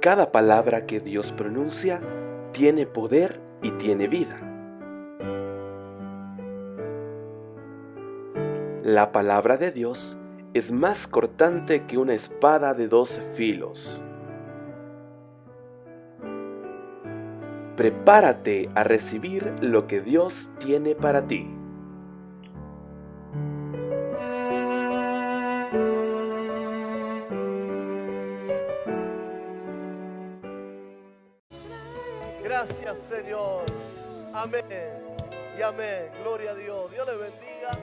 Cada palabra que Dios pronuncia tiene poder y tiene vida. La palabra de Dios es más cortante que una espada de dos filos. Prepárate a recibir lo que Dios tiene para ti. Amén. Y amén. Gloria a Dios. Dios les bendiga.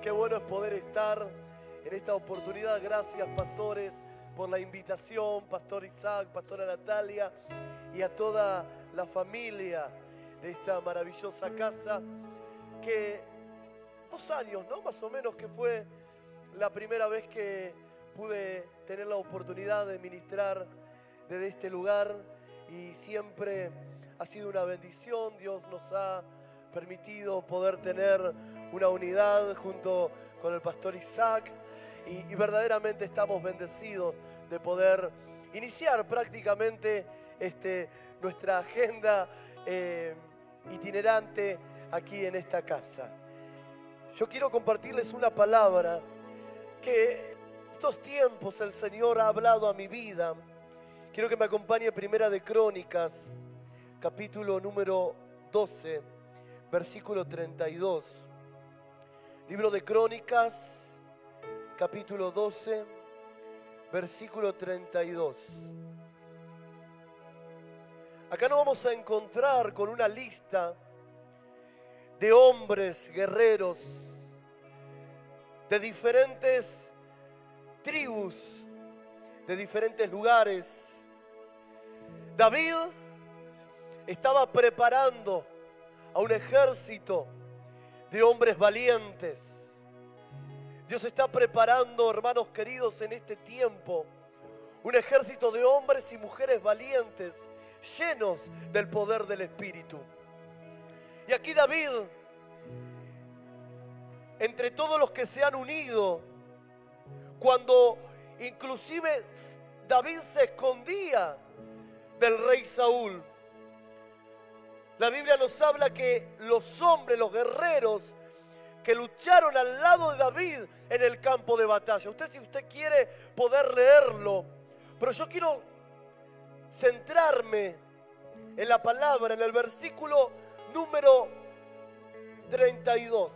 Qué bueno es poder estar en esta oportunidad. Gracias pastores por la invitación. Pastor Isaac, pastora Natalia y a toda la familia de esta maravillosa casa. Que dos años, ¿no? Más o menos que fue la primera vez que pude tener la oportunidad de ministrar desde este lugar y siempre ha sido una bendición. Dios nos ha permitido poder tener una unidad junto con el pastor Isaac y, verdaderamente estamos bendecidos de poder iniciar prácticamente este, nuestra agenda eh, itinerante aquí en esta casa. Yo quiero compartirles una palabra que estos tiempos el Señor ha hablado a mi vida. Quiero que me acompañe Primera de Crónicas, capítulo número 12, versículo 32. Libro de Crónicas, capítulo 12, versículo 32. Acá nos vamos a encontrar con una lista de hombres guerreros de diferentes tribus, de diferentes lugares. David estaba preparando a un ejército de hombres valientes. Dios está preparando, hermanos queridos, en este tiempo, un ejército de hombres y mujeres valientes, llenos del poder del Espíritu. Y aquí David, entre todos los que se han unido, cuando inclusive David se escondía del rey Saúl, la Biblia nos habla que los hombres, los guerreros que lucharon al lado de David en el campo de batalla. Usted si usted quiere poder leerlo, pero yo quiero centrarme en la palabra, en el versículo número 32,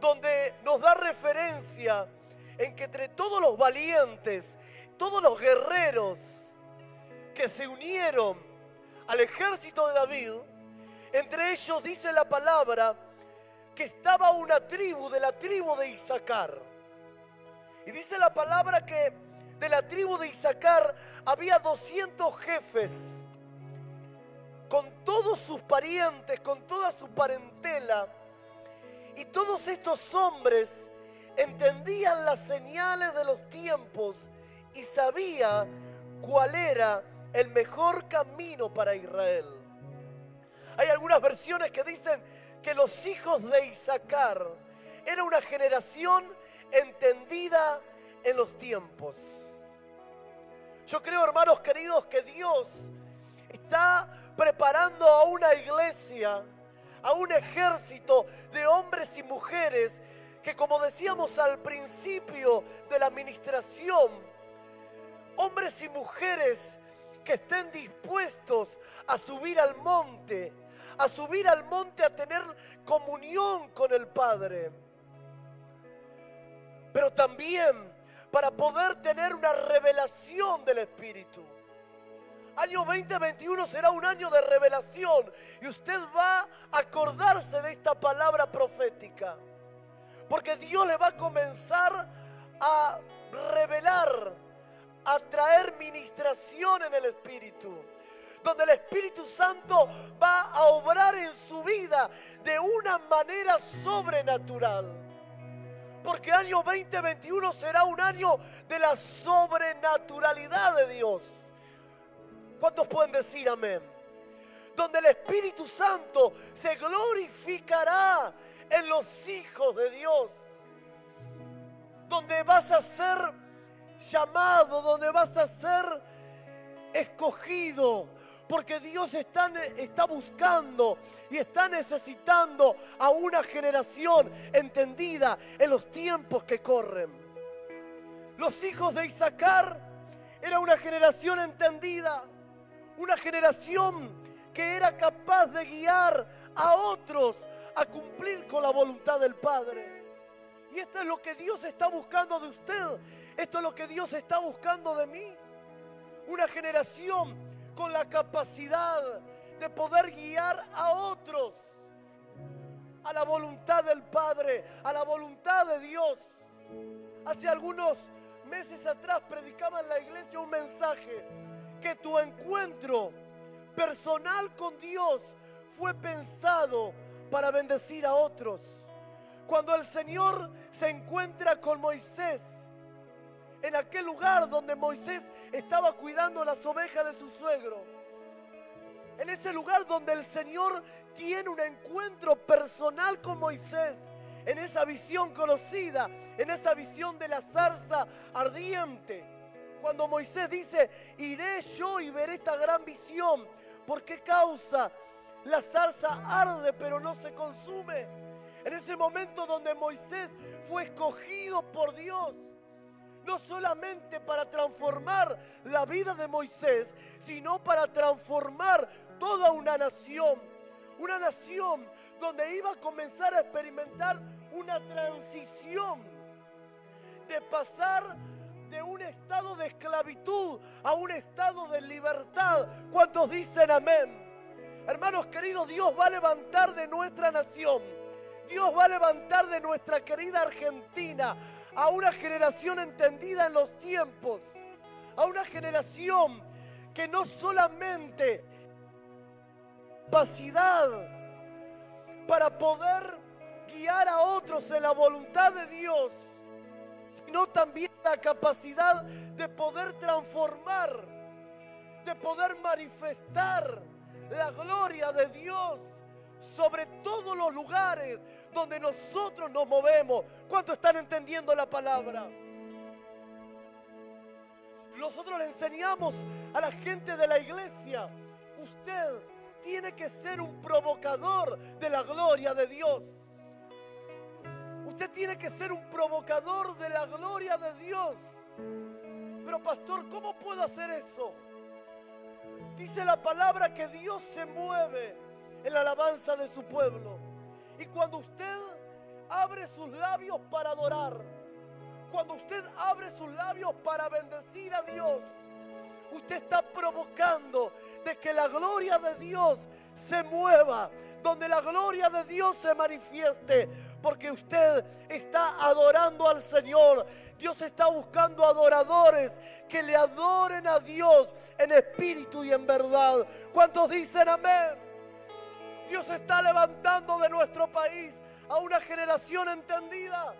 donde nos da referencia en que entre todos los valientes, todos los guerreros que se unieron al ejército de David, entre ellos dice la palabra que estaba una tribu de la tribu de Isaacar. Y dice la palabra que de la tribu de Isaacar había 200 jefes, con todos sus parientes, con toda su parentela. Y todos estos hombres entendían las señales de los tiempos y sabía cuál era el mejor camino para Israel. Hay algunas versiones que dicen que los hijos de Isaacar era una generación entendida en los tiempos. Yo creo, hermanos queridos, que Dios está preparando a una iglesia, a un ejército de hombres y mujeres que, como decíamos al principio de la administración, hombres y mujeres que estén dispuestos a subir al monte, a subir al monte a tener comunión con el Padre. Pero también para poder tener una revelación del Espíritu. Año 2021 será un año de revelación y usted va a acordarse de esta palabra profética. Porque Dios le va a comenzar a revelar a traer ministración en el Espíritu. Donde el Espíritu Santo va a obrar en su vida de una manera sobrenatural. Porque año 2021 será un año de la sobrenaturalidad de Dios. ¿Cuántos pueden decir amén? Donde el Espíritu Santo se glorificará en los hijos de Dios. Donde vas a ser llamado, donde vas a ser escogido, porque Dios está, está, buscando y está necesitando a una generación entendida en los tiempos que corren. Los hijos de Isaacar era una generación entendida, una generación que era capaz de guiar a otros a cumplir con la voluntad del Padre. Y esto es lo que Dios está buscando de usted. Esto es lo que Dios está buscando de mí. Una generación con la capacidad de poder guiar a otros a la voluntad del Padre, a la voluntad de Dios. Hace algunos meses atrás predicaba en la iglesia un mensaje que tu encuentro personal con Dios fue pensado para bendecir a otros. Cuando el Señor se encuentra con Moisés, en aquel lugar donde Moisés estaba cuidando las ovejas de su suegro, en ese lugar donde el Señor tiene un encuentro personal con Moisés, en esa visión conocida, en esa visión de la zarza ardiente. Cuando Moisés dice, iré yo y veré esta gran visión, ¿por qué causa? La zarza arde pero no se consume. En ese momento donde Moisés fue escogido por Dios, no solamente para transformar la vida de Moisés, sino para transformar toda una nación. Una nación donde iba a comenzar a experimentar una transición de pasar de un estado de esclavitud a un estado de libertad. ¿Cuántos dicen amén? Hermanos queridos, Dios va a levantar de nuestra nación, Dios va a levantar de nuestra querida Argentina a una generación entendida en los tiempos, a una generación que no solamente capacidad para poder guiar a otros en la voluntad de Dios, sino también la capacidad de poder transformar, de poder manifestar la gloria de Dios sobre todos los lugares donde nosotros nos movemos. ¿Cuánto están entendiendo la palabra? Nosotros le enseñamos a la gente de la iglesia, usted tiene que ser un provocador de la gloria de Dios. Usted tiene que ser un provocador de la gloria de Dios. Pero pastor, ¿cómo puedo hacer eso? Dice la palabra que Dios se mueve en la alabanza de su pueblo. Y cuando usted abre sus labios para adorar, cuando usted abre sus labios para bendecir a Dios, usted está provocando de que la gloria de Dios se mueva, donde la gloria de Dios se manifieste, porque usted está adorando al Señor. Dios está buscando adoradores que le adoren a Dios en espíritu y en verdad. ¿Cuántos dicen amén? Dios está levantando de nuestro país a una generación entendida,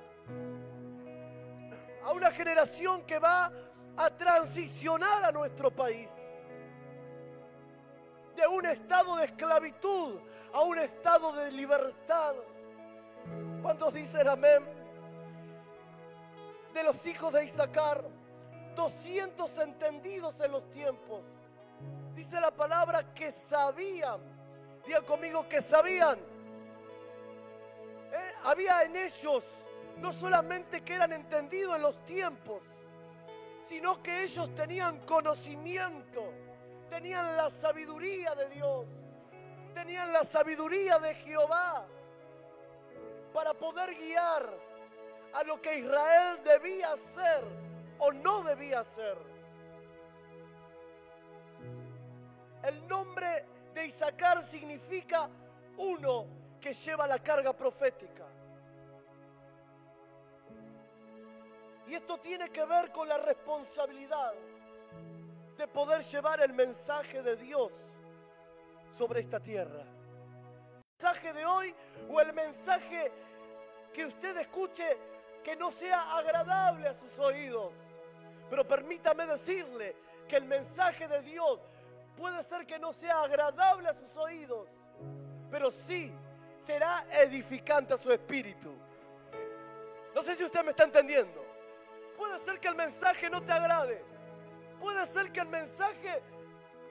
a una generación que va a transicionar a nuestro país de un estado de esclavitud a un estado de libertad. ¿Cuántos dicen amén? De los hijos de Isaacar, 200 entendidos en los tiempos. Dice la palabra que sabían. Diga conmigo que sabían. Eh, había en ellos no solamente que eran entendidos en los tiempos, sino que ellos tenían conocimiento, tenían la sabiduría de Dios, tenían la sabiduría de Jehová para poder guiar a lo que Israel debía hacer o no debía hacer. El nombre Isaacar significa uno que lleva la carga profética. Y esto tiene que ver con la responsabilidad de poder llevar el mensaje de Dios sobre esta tierra. El mensaje de hoy o el mensaje que usted escuche que no sea agradable a sus oídos. Pero permítame decirle que el mensaje de Dios puede ser que no sea agradable a sus oídos, pero sí será edificante a su espíritu. No sé si usted me está entendiendo. Puede ser que el mensaje no te agrade. Puede ser que el mensaje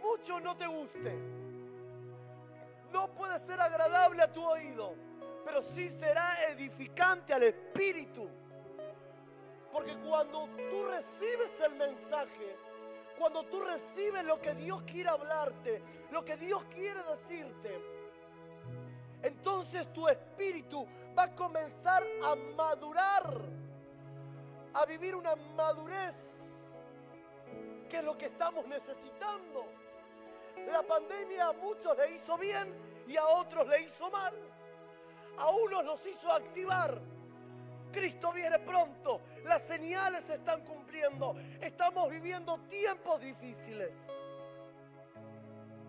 mucho no te guste. No puede ser agradable a tu oído, pero sí será edificante al espíritu. Porque cuando tú recibes el mensaje, cuando tú recibes lo que Dios quiere hablarte, lo que Dios quiere decirte, entonces tu espíritu va a comenzar a madurar, a vivir una madurez, que es lo que estamos necesitando. La pandemia a muchos le hizo bien y a otros le hizo mal. A unos los hizo activar. Cristo viene pronto. Las señales se están cumpliendo. Estamos viviendo tiempos difíciles.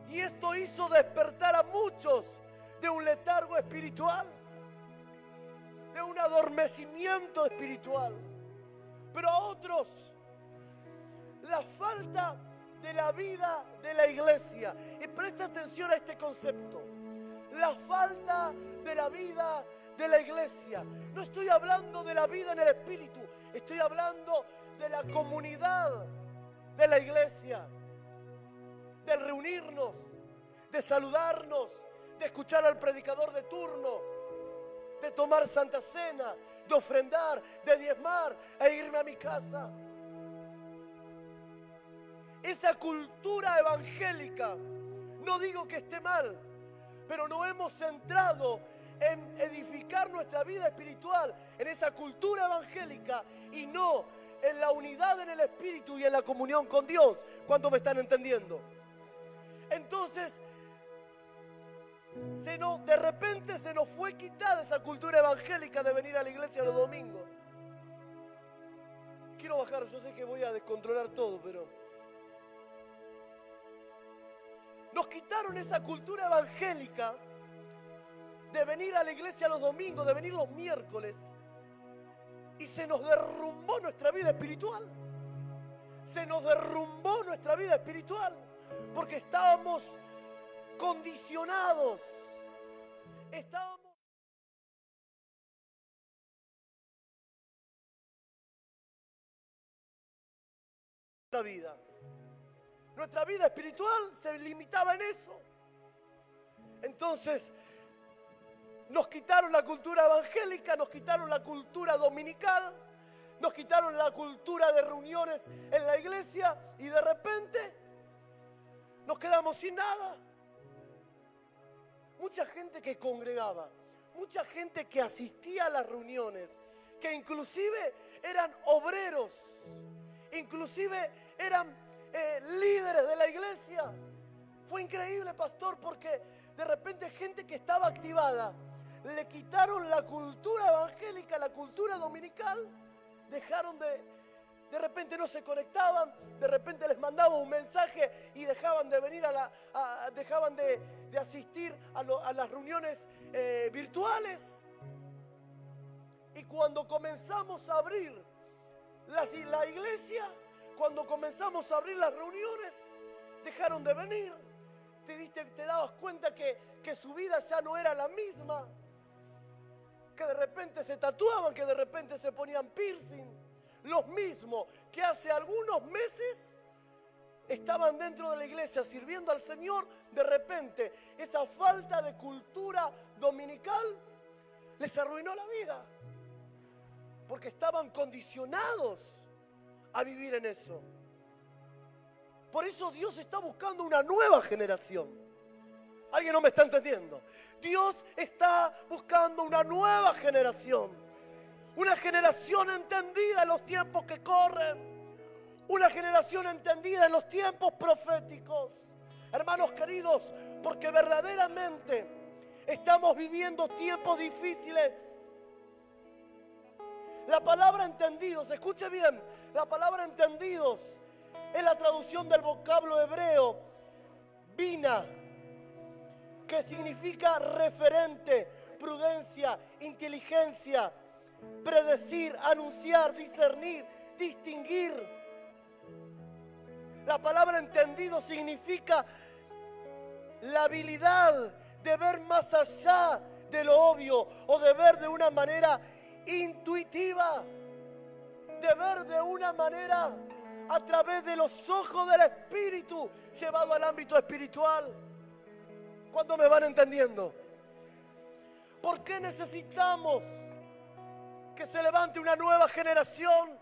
Y esto hizo despertar a muchos de un letargo espiritual, de un adormecimiento espiritual. Pero a otros, la falta de la vida de la iglesia. Y presta atención a este concepto. La falta de la vida de la iglesia. No estoy hablando de la vida en el espíritu. Estoy hablando de la comunidad de la iglesia. Del reunirnos, de saludarnos, de escuchar al predicador de turno, de tomar santa cena, de ofrendar, de diezmar e irme a mi casa esa cultura evangélica. No digo que esté mal, pero no hemos centrado en edificar nuestra vida espiritual en esa cultura evangélica y no en la unidad en el espíritu y en la comunión con Dios. cuando me están entendiendo? Entonces, se nos, de repente se nos fue quitada esa cultura evangélica de venir a la iglesia los domingos. Quiero bajar, yo sé que voy a descontrolar todo, pero Nos quitaron esa cultura evangélica de venir a la iglesia los domingos, de venir los miércoles. Y se nos derrumbó nuestra vida espiritual. Se nos derrumbó nuestra vida espiritual. Porque estábamos condicionados. Estábamos... La vida. Nuestra vida espiritual se limitaba en eso. Entonces, nos quitaron la cultura evangélica, nos quitaron la cultura dominical, nos quitaron la cultura de reuniones en la iglesia y de repente nos quedamos sin nada. Mucha gente que congregaba, mucha gente que asistía a las reuniones, que inclusive eran obreros, inclusive eran eh, líderes de la iglesia. Fue increíble, pastor, porque de repente gente que estaba activada, le quitaron la cultura evangélica, la cultura dominical, dejaron de, de repente no se conectaban, de repente les mandaba un mensaje y dejaban de venir a la, dejaban de, asistir a, las reuniones eh, virtuales. Y cuando comenzamos a abrir la iglesia, cuando comenzamos a abrir las reuniones, dejaron de venir. Te, diste, te dabas cuenta que, que su vida ya no era la misma. Que de repente se tatuaban, que de repente se ponían piercing. Los mismos que hace algunos meses estaban dentro de la iglesia sirviendo al Señor, de repente esa falta de cultura dominical les arruinó la vida. Porque estaban condicionados a vivir en eso. Por eso Dios está buscando una nueva generación. ¿Alguien no me está entendiendo? Dios está buscando una nueva generación. Una generación entendida en los tiempos que corren. Una generación entendida en los tiempos proféticos. Hermanos queridos, porque verdaderamente estamos viviendo tiempos difíciles. La palabra entendidos, escuche bien, la palabra entendidos es la traducción del vocablo hebreo vina, que significa referente, prudencia, inteligencia, predecir, anunciar, discernir, distinguir. La palabra entendido significa la habilidad de ver más allá de lo obvio o de ver de una manera intuitiva de ver de una manera a través de los ojos del Espíritu llevado al ámbito espiritual. ¿Cuándo me van entendiendo? ¿Por qué necesitamos que se levante una nueva generación?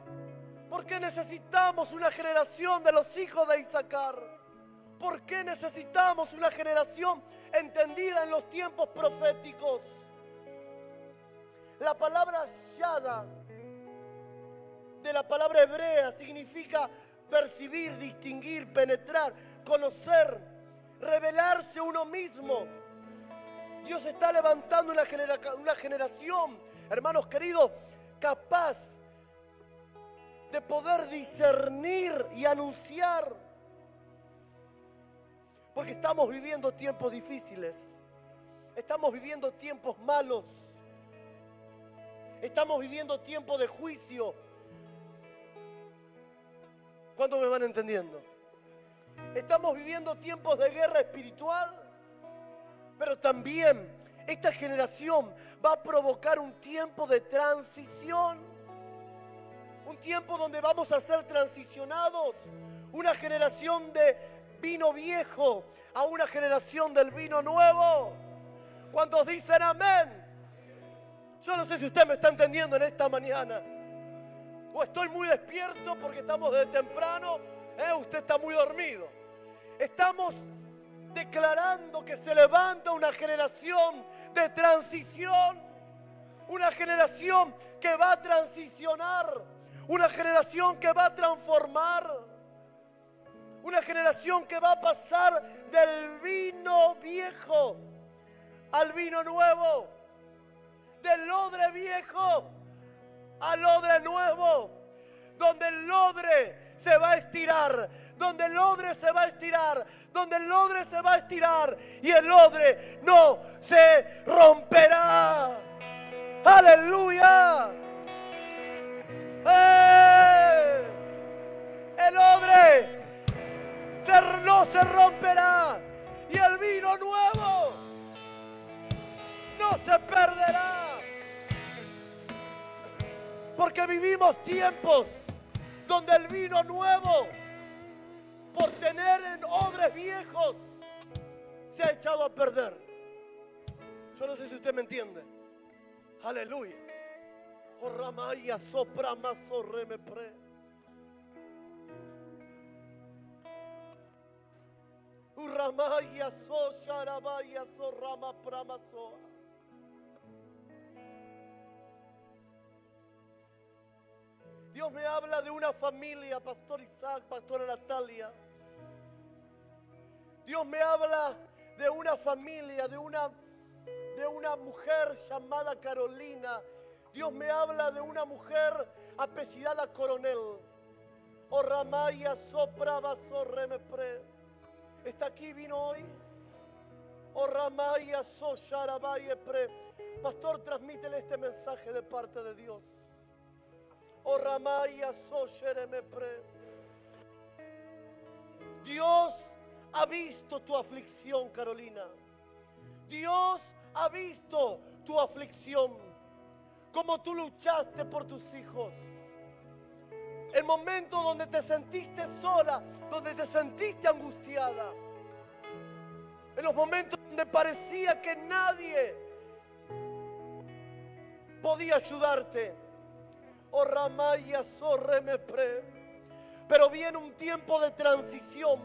¿Por qué necesitamos una generación de los hijos de Isaacar? ¿Por qué necesitamos una generación entendida en los tiempos proféticos? La palabra Shada de la palabra hebrea significa percibir, distinguir, penetrar, conocer, revelarse uno mismo. Dios está levantando una, generación, hermanos queridos, capaz de poder discernir y anunciar. Porque estamos viviendo tiempos difíciles. Estamos viviendo tiempos malos. Estamos viviendo tiempos de juicio. ¿Cuántos me van entendiendo? Estamos viviendo tiempos de guerra espiritual, pero también esta generación va a provocar un tiempo de transición, un tiempo donde vamos a ser transicionados, una generación de vino viejo a una generación del vino nuevo. ¿Cuántos dicen amén? Yo no sé si usted me está entendiendo en esta mañana. O estoy muy despierto porque estamos desde temprano. ¿Eh? Usted está muy dormido. Estamos declarando que se levanta una generación de transición. Una generación que va a transicionar. Una generación que va a transformar. Una generación que va a pasar del vino viejo al vino nuevo. Del odre viejo al odre nuevo, donde el odre se va a estirar, donde el odre se va a estirar, donde el odre se va a estirar y el odre no se romperá. Aleluya. ¡Eh! El odre no se romperá y el vino nuevo no se perderá. Porque vivimos tiempos donde el vino nuevo, por tener en odres viejos, se ha echado a perder. Yo no sé si usted me entiende. Aleluya. Ramaya sopra me pre. Urramaya so sharabaya so rama pramasoa. Dios me habla de una familia, Pastor Isaac, Pastora Natalia. Dios me habla de una familia, de una, de una mujer llamada Carolina. Dios me habla de una mujer apellidada Coronel. O oh, Ramaya sopraba sorremepre. ¿Está aquí, vino hoy? O oh, Ramaya so pre. Pastor, transmítele este mensaje de parte de Dios. Dios ha visto tu aflicción, Carolina. Dios ha visto tu aflicción. Como tú luchaste por tus hijos. El momento donde te sentiste sola, donde te sentiste angustiada. En los momentos donde parecía que nadie podía ayudarte Oh Ramaya Sorremepre. Pero viene un tiempo de transición,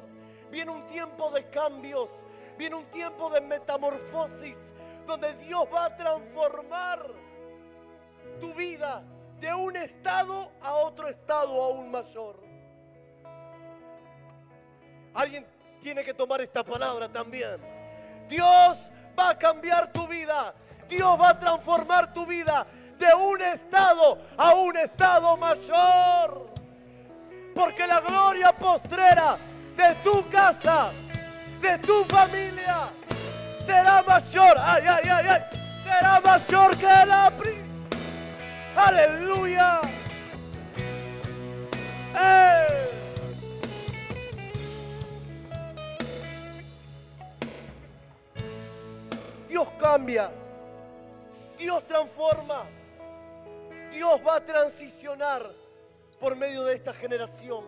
viene un tiempo de cambios, viene un tiempo de metamorfosis, donde Dios va a transformar tu vida de un estado a otro estado aún mayor. Alguien tiene que tomar esta palabra también. Dios va a cambiar tu vida. Dios va a transformar tu vida de un estado a un estado mayor. Porque la gloria postrera de tu casa, de tu familia, será mayor. Ay, ay, ay, ay. Será mayor que la Aleluya. ¡Eh! Dios cambia. Dios transforma. Dios va a transicionar por medio de esta generación.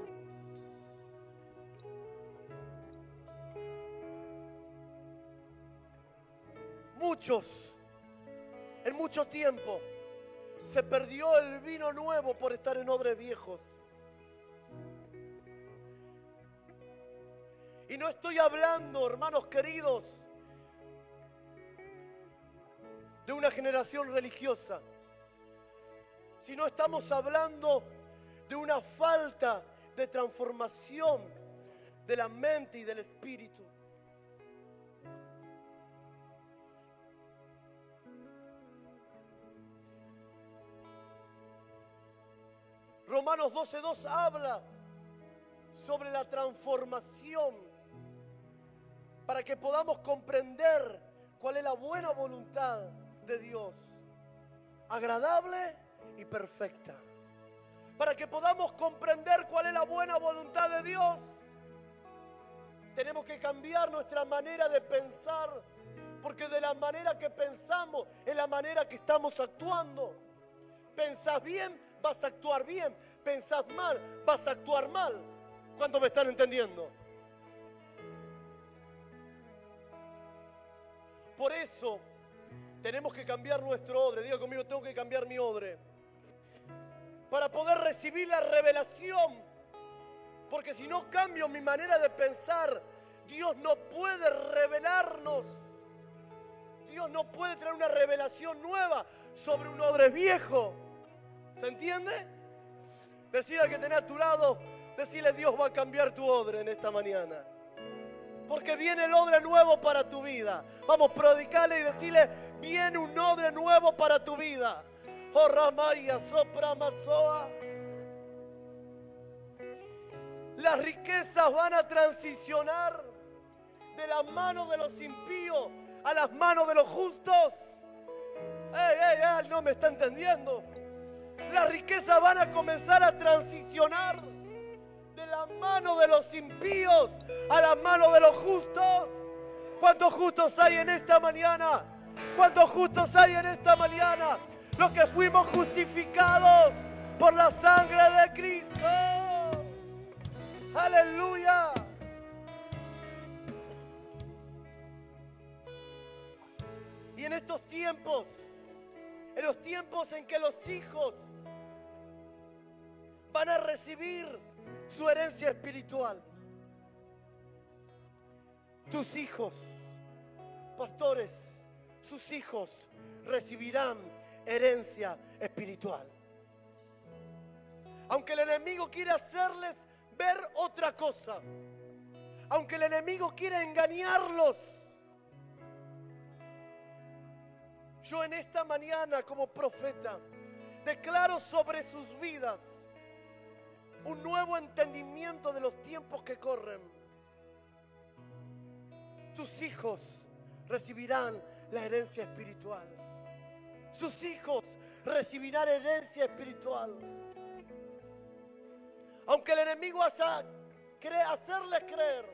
Muchos, en mucho tiempo, se perdió el vino nuevo por estar en odres viejos. Y no estoy hablando, hermanos queridos, de una generación religiosa sino estamos hablando de una falta de transformación de la mente y del espíritu. Romanos 12.2 habla sobre la transformación para que podamos comprender cuál es la buena voluntad de Dios, agradable y perfecta. Para que podamos comprender cuál es la buena voluntad de Dios, tenemos que cambiar nuestra manera de pensar, porque de la manera que pensamos es la manera que estamos actuando. Pensás bien, vas a actuar bien. Pensás mal, vas a actuar mal. ¿Cuántos me están entendiendo? Por eso tenemos que cambiar nuestro odre. Diga conmigo, tengo que cambiar mi odre. Para poder recibir la revelación. Porque si no cambio mi manera de pensar, Dios no puede revelarnos. Dios no puede traer una revelación nueva sobre un odre viejo. ¿Se entiende? Decirle al que tenés a tu lado, decirle Dios va a cambiar tu odre en esta mañana. Porque viene el odre nuevo para tu vida. Vamos, predicarle y decirle, viene un odre nuevo para tu vida. Las riquezas van a transicionar de las manos de los impíos a las manos de los justos. ¡Ey, ey, ey! No me está entendiendo. Las riquezas van a comenzar a transicionar de las manos de los impíos a las manos de los justos. ¿Cuántos justos hay en esta mañana? ¿Cuántos justos hay en esta mañana? Los que fuimos justificados por la sangre de Cristo. Aleluya. Y en estos tiempos, en los tiempos en que los hijos van a recibir su herencia espiritual, tus hijos, pastores, sus hijos recibirán herencia espiritual. Aunque el enemigo quiera hacerles ver otra cosa, aunque el enemigo quiera engañarlos, yo en esta mañana como profeta declaro sobre sus vidas un nuevo entendimiento de los tiempos que corren. Tus hijos recibirán la herencia espiritual. Sus hijos recibirán herencia espiritual. Aunque el enemigo haya hacerles creer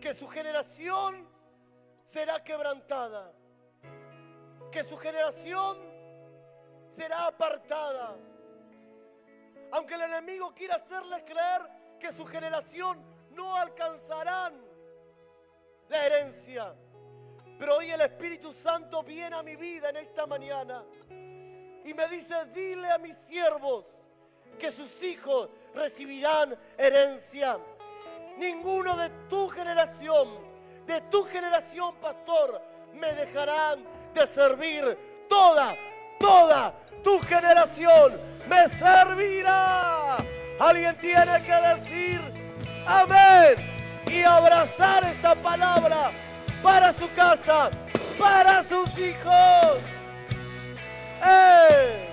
que su generación será quebrantada, que su generación será apartada. Aunque el enemigo quiera hacerles creer que su generación no alcanzarán la herencia. Pero hoy el Espíritu Santo viene a mi vida en esta mañana y me dice, dile a mis siervos que sus hijos recibirán herencia. Ninguno de tu generación, de tu generación, pastor, me dejarán de servir. Toda, toda tu generación me servirá. Alguien tiene que decir amén y abrazar esta palabra para su casa, para sus hijos. ¡Eh!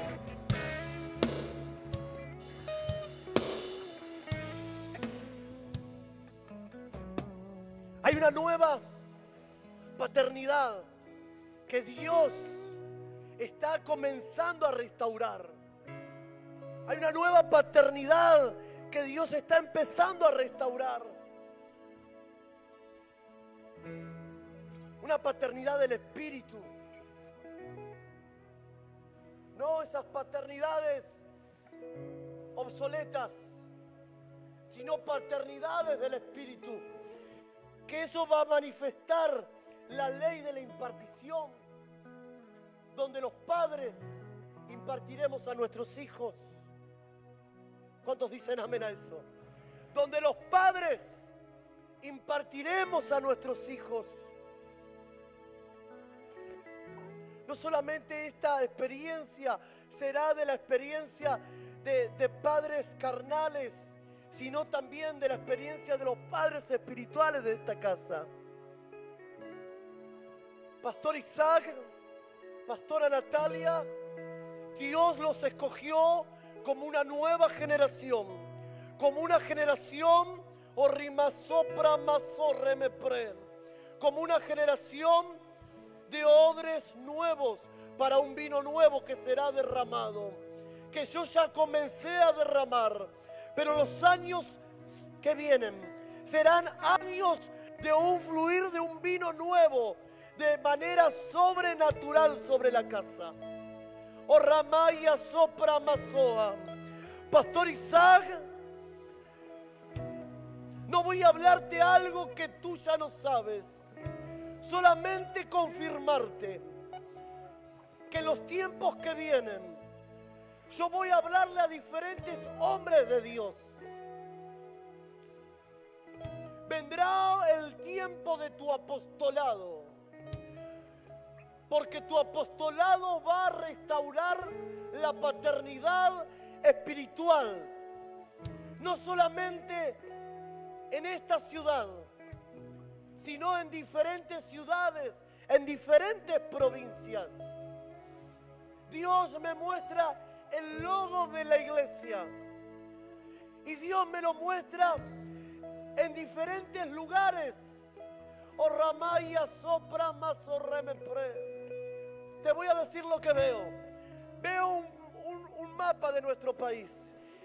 Hay una nueva paternidad que Dios está comenzando a restaurar. Hay una nueva paternidad que Dios está empezando a restaurar. Una paternidad del Espíritu. No esas paternidades obsoletas, sino paternidades del Espíritu. Que eso va a manifestar la ley de la impartición, donde los padres impartiremos a nuestros hijos. ¿Cuántos dicen amén a eso? Donde los padres impartiremos a nuestros hijos. No solamente esta experiencia será de la experiencia de, padres carnales, sino también de la experiencia de los padres espirituales de esta casa. Pastor Isaac, Pastora Natalia, Dios los escogió como una nueva generación, como una generación, como una generación de odres nuevos para un vino nuevo que será derramado, que yo ya comencé a derramar, pero los años que vienen serán años de un fluir de un vino nuevo de manera sobrenatural sobre la casa. Oh Ramaya sopra masoa. Pastor Isaac, no voy a hablarte algo que tú ya no sabes. Solamente confirmarte que los tiempos que vienen, yo voy a hablarle a diferentes hombres de Dios. Vendrá el tiempo de tu apostolado porque tu apostolado va a restaurar la paternidad espiritual. No solamente en esta ciudad, sino en diferentes ciudades, en diferentes provincias. Dios me muestra el logo de la iglesia. Y Dios me lo muestra en diferentes lugares. Te voy a decir lo que veo. Veo un, mapa de nuestro país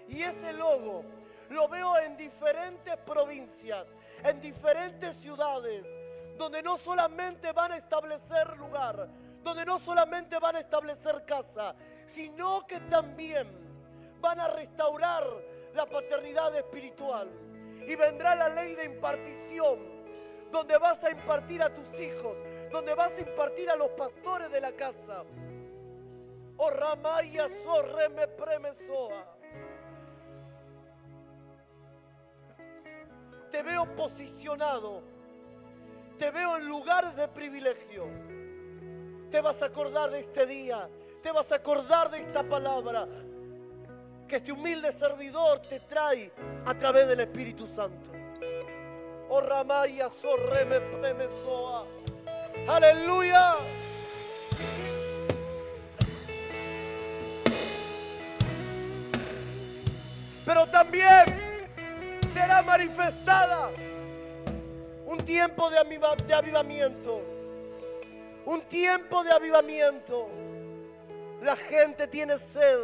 y ese logo lo veo en diferentes provincias, en diferentes ciudades, donde no solamente van a establecer lugar, donde no solamente van a establecer casa, sino que también van a restaurar la paternidad espiritual. Y vendrá la ley de impartición, donde vas a impartir a tus hijos donde vas a impartir a los pastores de la casa. Oh Ramaya Sorreme Premesoa. Te veo posicionado. Te veo en lugares de privilegio. Te vas a acordar de este día. Te vas a acordar de esta palabra que este humilde servidor te trae a través del Espíritu Santo. Oh Ramaya Sorreme Premesoa. Aleluya. Pero también será manifestada un tiempo de, avivamiento. Un tiempo de avivamiento. La gente tiene sed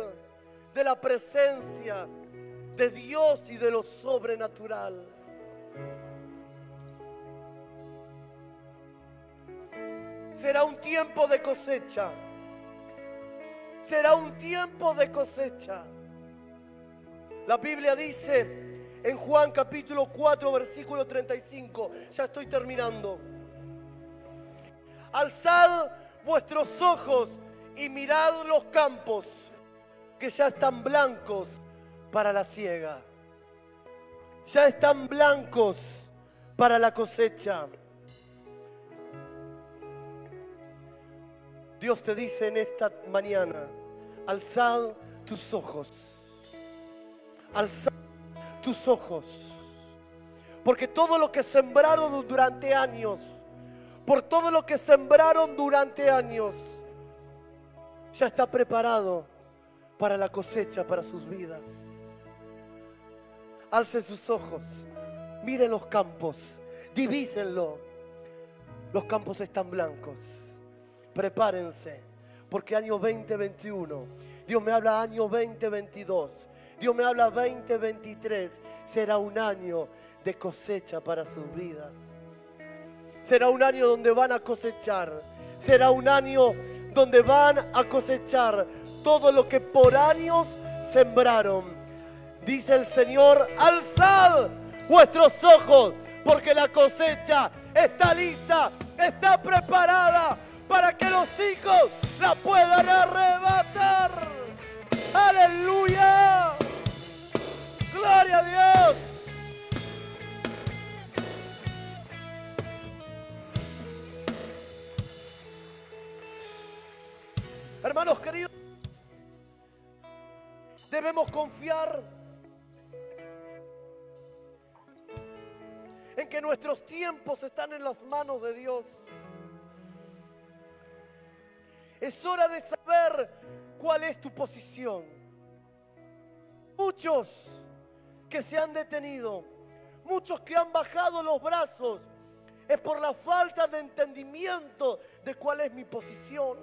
de la presencia de Dios y de lo sobrenatural. Será un tiempo de cosecha. Será un tiempo de cosecha. La Biblia dice en Juan capítulo 4 versículo 35, ya estoy terminando. Alzad vuestros ojos y mirad los campos que ya están blancos para la siega. Ya están blancos para la cosecha. Dios te dice en esta mañana, alzad tus ojos, alzad tus ojos, porque todo lo que sembraron durante años, por todo lo que sembraron durante años, ya está preparado para la cosecha, para sus vidas. Alce sus ojos, miren los campos, divísenlo. Los campos están blancos prepárense, porque año 2021, Dios me habla año 2022, Dios me habla 2023, será un año de cosecha para sus vidas. Será un año donde van a cosechar, será un año donde van a cosechar todo lo que por años sembraron. Dice el Señor, alzad vuestros ojos, porque la cosecha está lista está preparada para que los hijos la puedan arrebatar. Aleluya. Gloria a Dios. Hermanos queridos, debemos confiar en que nuestros tiempos están en las manos de Dios. Es hora de saber cuál es tu posición. Muchos que se han detenido, muchos que han bajado los brazos, es por la falta de entendimiento de cuál es mi posición.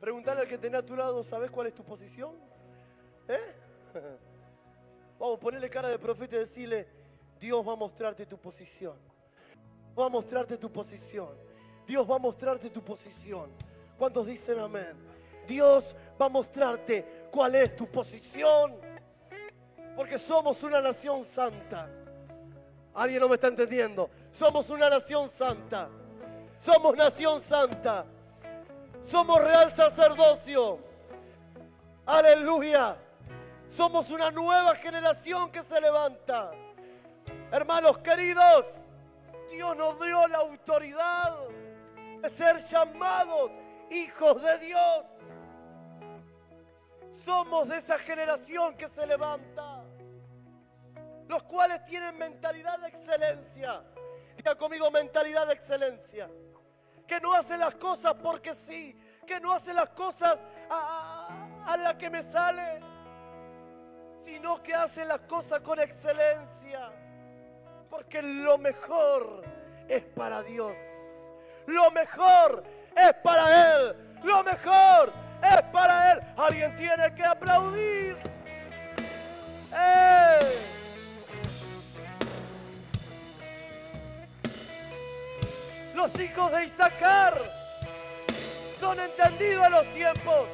Preguntarle al que tenía a tu lado, ¿sabes cuál es tu posición? ¿Eh? Vamos, ponerle cara de profeta y decirle, Dios va a mostrarte tu posición. Va a mostrarte tu posición. Dios va a mostrarte tu posición. ¿Cuántos dicen amén? Dios va a mostrarte cuál es tu posición. Porque somos una nación santa. ¿Alguien no me está entendiendo? Somos una nación santa. Somos nación santa. Somos real sacerdocio. Aleluya. Somos una nueva generación que se levanta. Hermanos queridos, Dios nos dio la autoridad de ser llamados hijos de Dios. Somos de esa generación que se levanta, los cuales tienen mentalidad de excelencia. Diga conmigo mentalidad de excelencia. Que no hacen las cosas porque sí, que no hacen las cosas a, a la que me sale sino que hace las cosas con excelencia. Porque lo mejor es para Dios. Lo mejor es para Él. Lo mejor es para Él. Alguien tiene que aplaudir. ¡Eh! Los hijos de Isaacar son entendidos en los tiempos.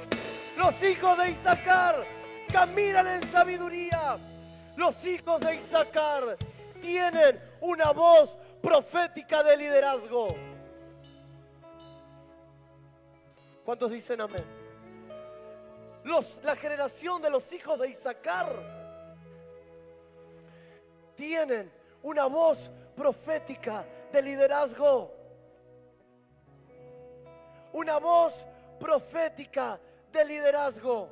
Los hijos de Isaacar caminan en sabiduría. Los hijos de Isaacar tienen una voz profética de liderazgo. ¿Cuántos dicen amén? Los, la generación de los hijos de Isaacar tienen una voz profética de liderazgo. Una voz profética de liderazgo.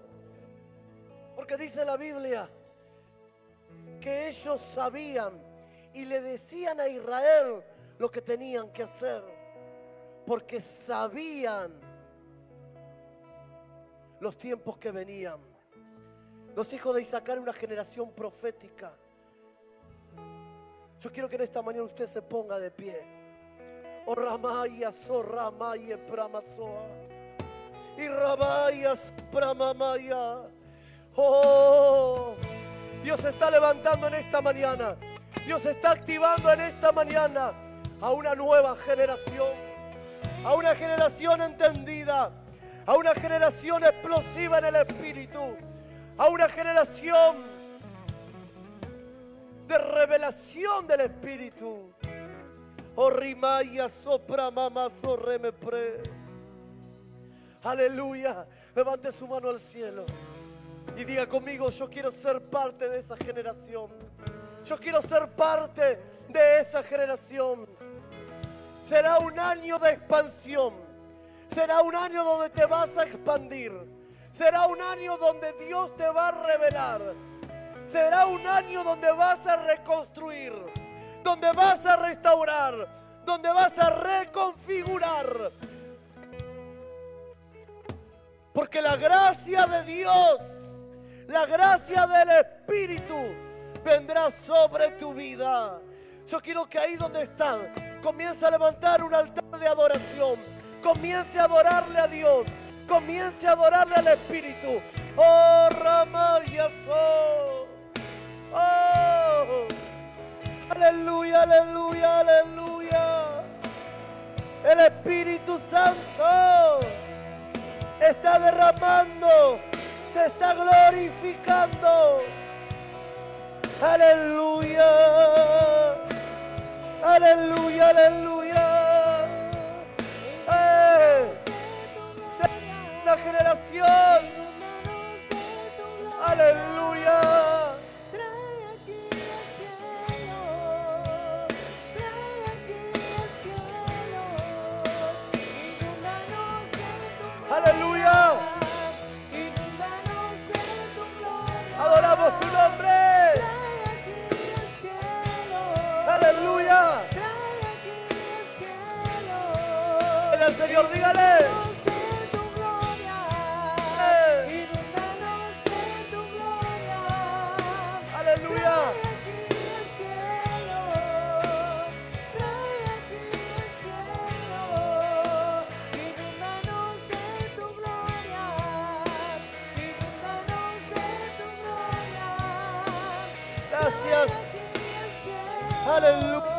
Porque dice la Biblia que ellos sabían y le decían a Israel lo que tenían que hacer. Porque sabían los tiempos que venían. Los hijos de Isaac eran una generación profética. Yo quiero que en esta mañana usted se ponga de pie. Oh Ramaya, so Ramaya, Pramasoa. Y Ramaya, Pramamaya. Oh, Dios está levantando en esta mañana. Dios está activando en esta mañana a una nueva generación. A una generación entendida. A una generación explosiva en el espíritu. A una generación de revelación del espíritu. Oh, rimaya sopra mamá sorremepre. Aleluya. Levante su mano al cielo. Y diga conmigo, yo quiero ser parte de esa generación. Yo quiero ser parte de esa generación. Será un año de expansión. Será un año donde te vas a expandir. Será un año donde Dios te va a revelar. Será un año donde vas a reconstruir. Donde vas a restaurar. Donde vas a reconfigurar. Porque la gracia de Dios la gracia del Espíritu vendrá sobre tu vida. Yo quiero que ahí donde están, comience a levantar un altar de adoración. Comience a adorarle a Dios. Comience a adorarle al Espíritu. Oh, Ramariaso. Oh, aleluya, aleluya, aleluya. El Espíritu Santo está derramando se está glorificando. Aleluya. Aleluya, aleluya. Tu gloria, Aleluya. inúndanos de tu gloria, Adoramos tu nombre. Aleluya. trae aquí el cielo, El Señor, dígale.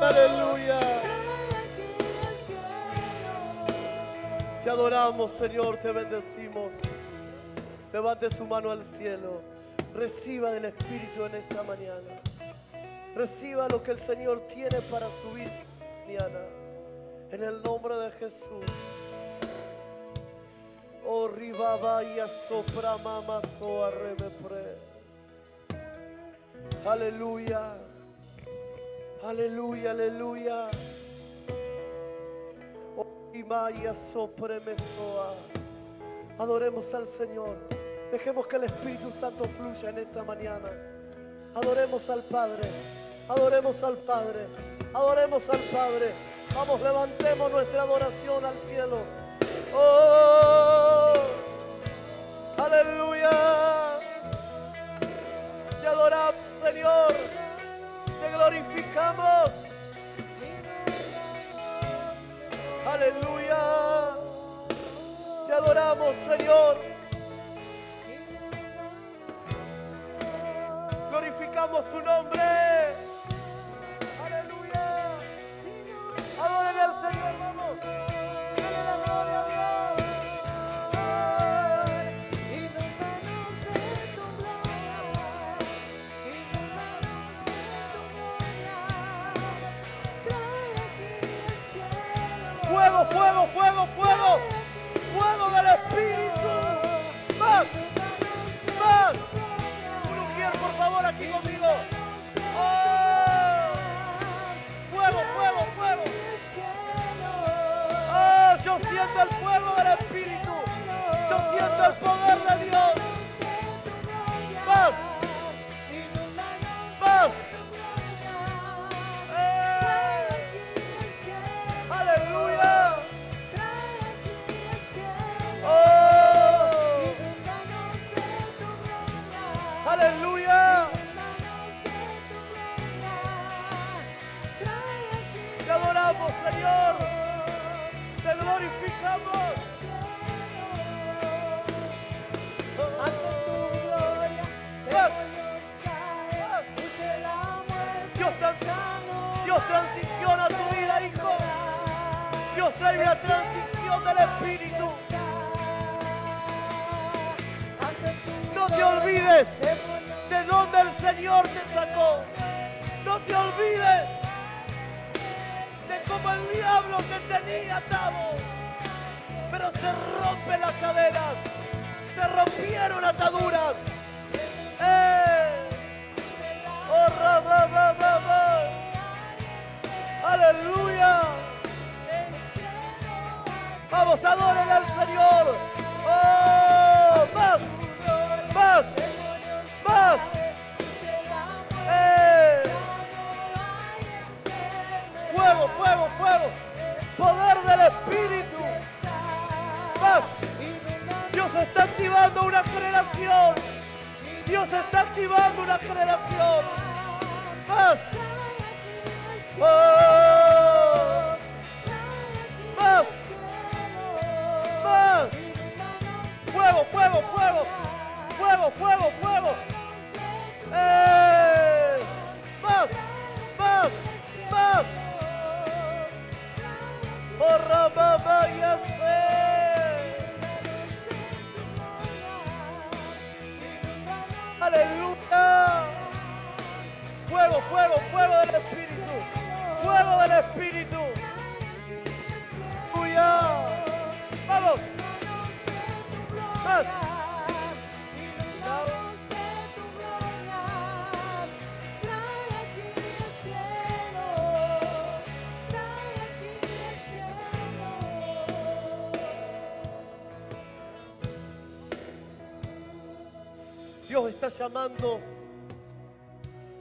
Aleluya. Te adoramos, Señor, te bendecimos. Levante su mano al cielo. Reciba del Espíritu en esta mañana. Reciba lo que el Señor tiene para su vida. En el nombre de Jesús. Oh, ribabaya sopra mama soa. Aleluya. Aleluya, aleluya. Maya sopremesoa. Adoremos al Señor. Dejemos que el Espíritu Santo fluya en esta mañana. Adoremos al Padre. Adoremos al Padre. Adoremos al Padre. Vamos, levantemos nuestra adoración al cielo. Oh, aleluya. Te adoramos, Señor. Te glorificamos. Aleluya. Te adoramos, Señor. Glorificamos tu nombre. Aleluya. Adoren al Señor. Fuego, fuego, fuego, fuego. Del Espíritu. Más, más. Por favor, aquí conmigo. Oh, fuego, fuego, fuego. Oh, yo siento el fuego del Espíritu. Yo siento el poder de Dios. No Dios transiciona tu vida, hijo. Dios trae una transición del Espíritu. No te olvides de dónde el Señor te sacó. No te olvides de cómo el diablo te tenía atado. Pero se rompen las cadenas. Se rompieron ataduras. Dios está llamando,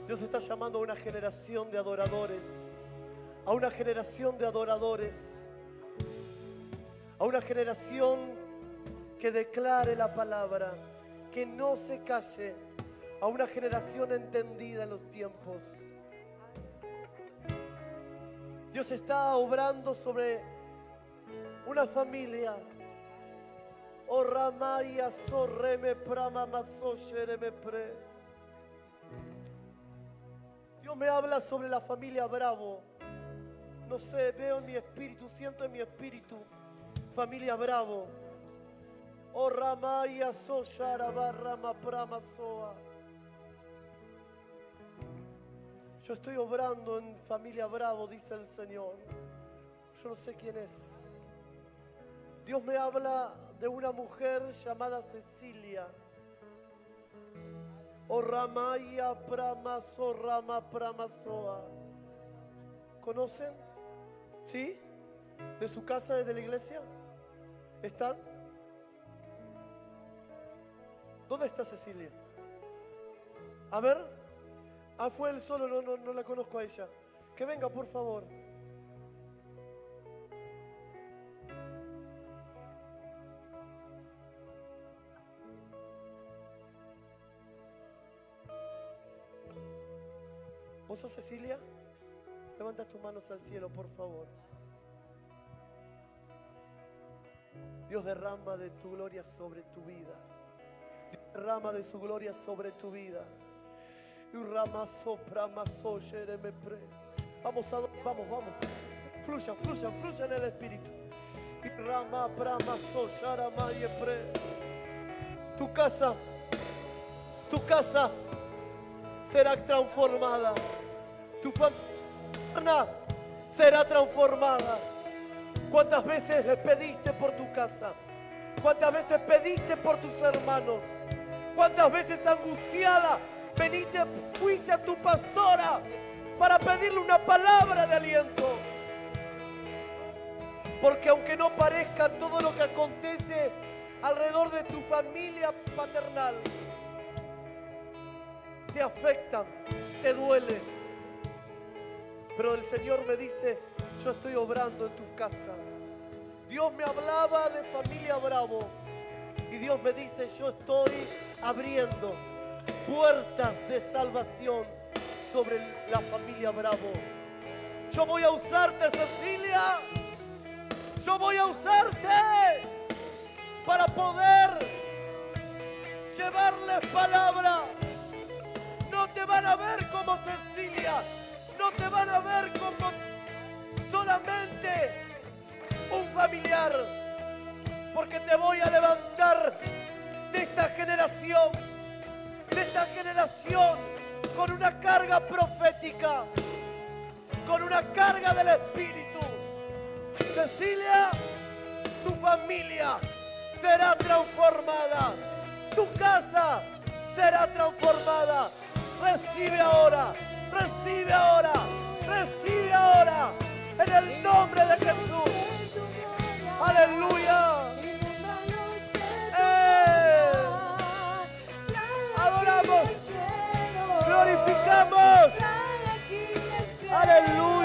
Dios está llamando a una generación de adoradores, a una generación de adoradores, a una generación que declare la palabra, que no se calle, a una generación entendida en los tiempos. Dios está obrando sobre una familia. Oh Ramaya sorreme prama masoshereme pre. Dios me habla sobre la familia Bravo. No sé, veo en mi espíritu, siento en mi espíritu. Familia Bravo. Oh Ramaya soshara rama prama soa. Yo estoy obrando en familia Bravo, dice el Señor. Yo no sé quién es. Dios me habla de una mujer llamada Cecilia. O Ramaya Pramaso Rama Pramasoa. ¿Conocen? ¿Sí? ¿De su casa, desde la iglesia? ¿Están? ¿Dónde está Cecilia? A ver. Ah, fue él solo, no, no, no la conozco a ella. Que venga, por favor. ¿Vos sos Cecilia? Levanta tus manos al cielo, por favor. Dios derrama de tu gloria sobre tu vida. Dios derrama de su gloria sobre tu vida. Vamos, a, vamos, vamos. Fluya, fluya, fluya en el Espíritu. Urrama prama. Tu casa, tu casa será transformada. Tu familia será transformada. ¿Cuántas veces le pediste por tu casa? ¿Cuántas veces pediste por tus hermanos? ¿Cuántas veces angustiada veniste, fuiste a tu pastora para pedirle una palabra de aliento? Porque aunque no parezca todo lo que acontece alrededor de tu familia paternal, te afectan, te duele. Pero el Señor me dice, yo estoy obrando en tu casa. Dios me hablaba de familia Bravo. Y Dios me dice, yo estoy abriendo puertas de salvación sobre la familia Bravo. Yo voy a usarte, Cecilia. Yo voy a usarte para poder llevarles palabra. Te van a ver como Cecilia. No te van a ver como solamente un familiar. Porque te voy a levantar de esta generación. De esta generación con una carga profética. Con una carga del Espíritu. Cecilia, tu familia será transformada. Tu casa será transformada. Recibe ahora, recibe ahora, recibe ahora. En el nombre de Jesús. Aleluya. ¡Eh! Adoramos. Glorificamos. Aleluya.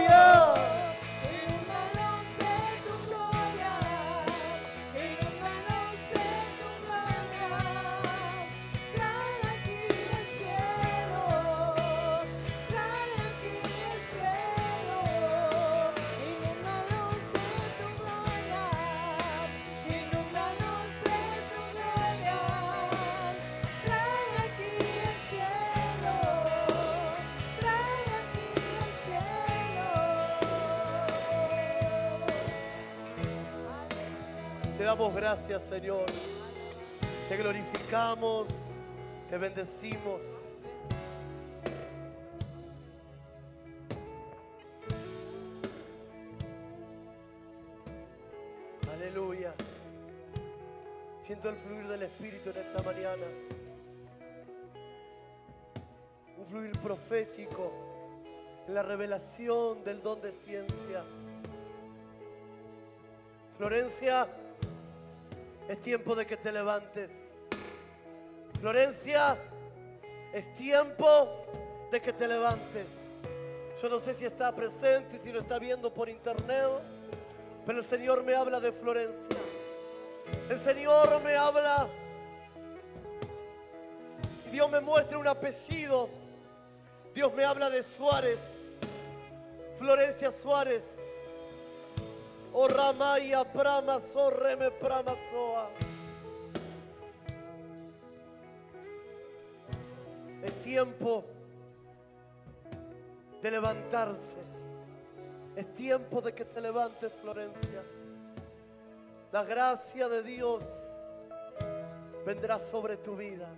damos gracias, Señor. Te glorificamos, te bendecimos. Aleluya. Siento el fluir del Espíritu en esta mañana. Un fluir profético la revelación del don de ciencia. Florencia es tiempo de que te levantes. Florencia, es tiempo de que te levantes. Yo no sé si está presente, si lo está viendo por internet, pero el Señor me habla de Florencia. El Señor me habla y Dios me muestra un apellido. Dios me habla de Suárez, Florencia Suárez. O Ramaya Prama Sorreme Prama Soa. Es tiempo de levantarse. Es tiempo de que te levantes, Florencia. La gracia de Dios vendrá sobre tu vida.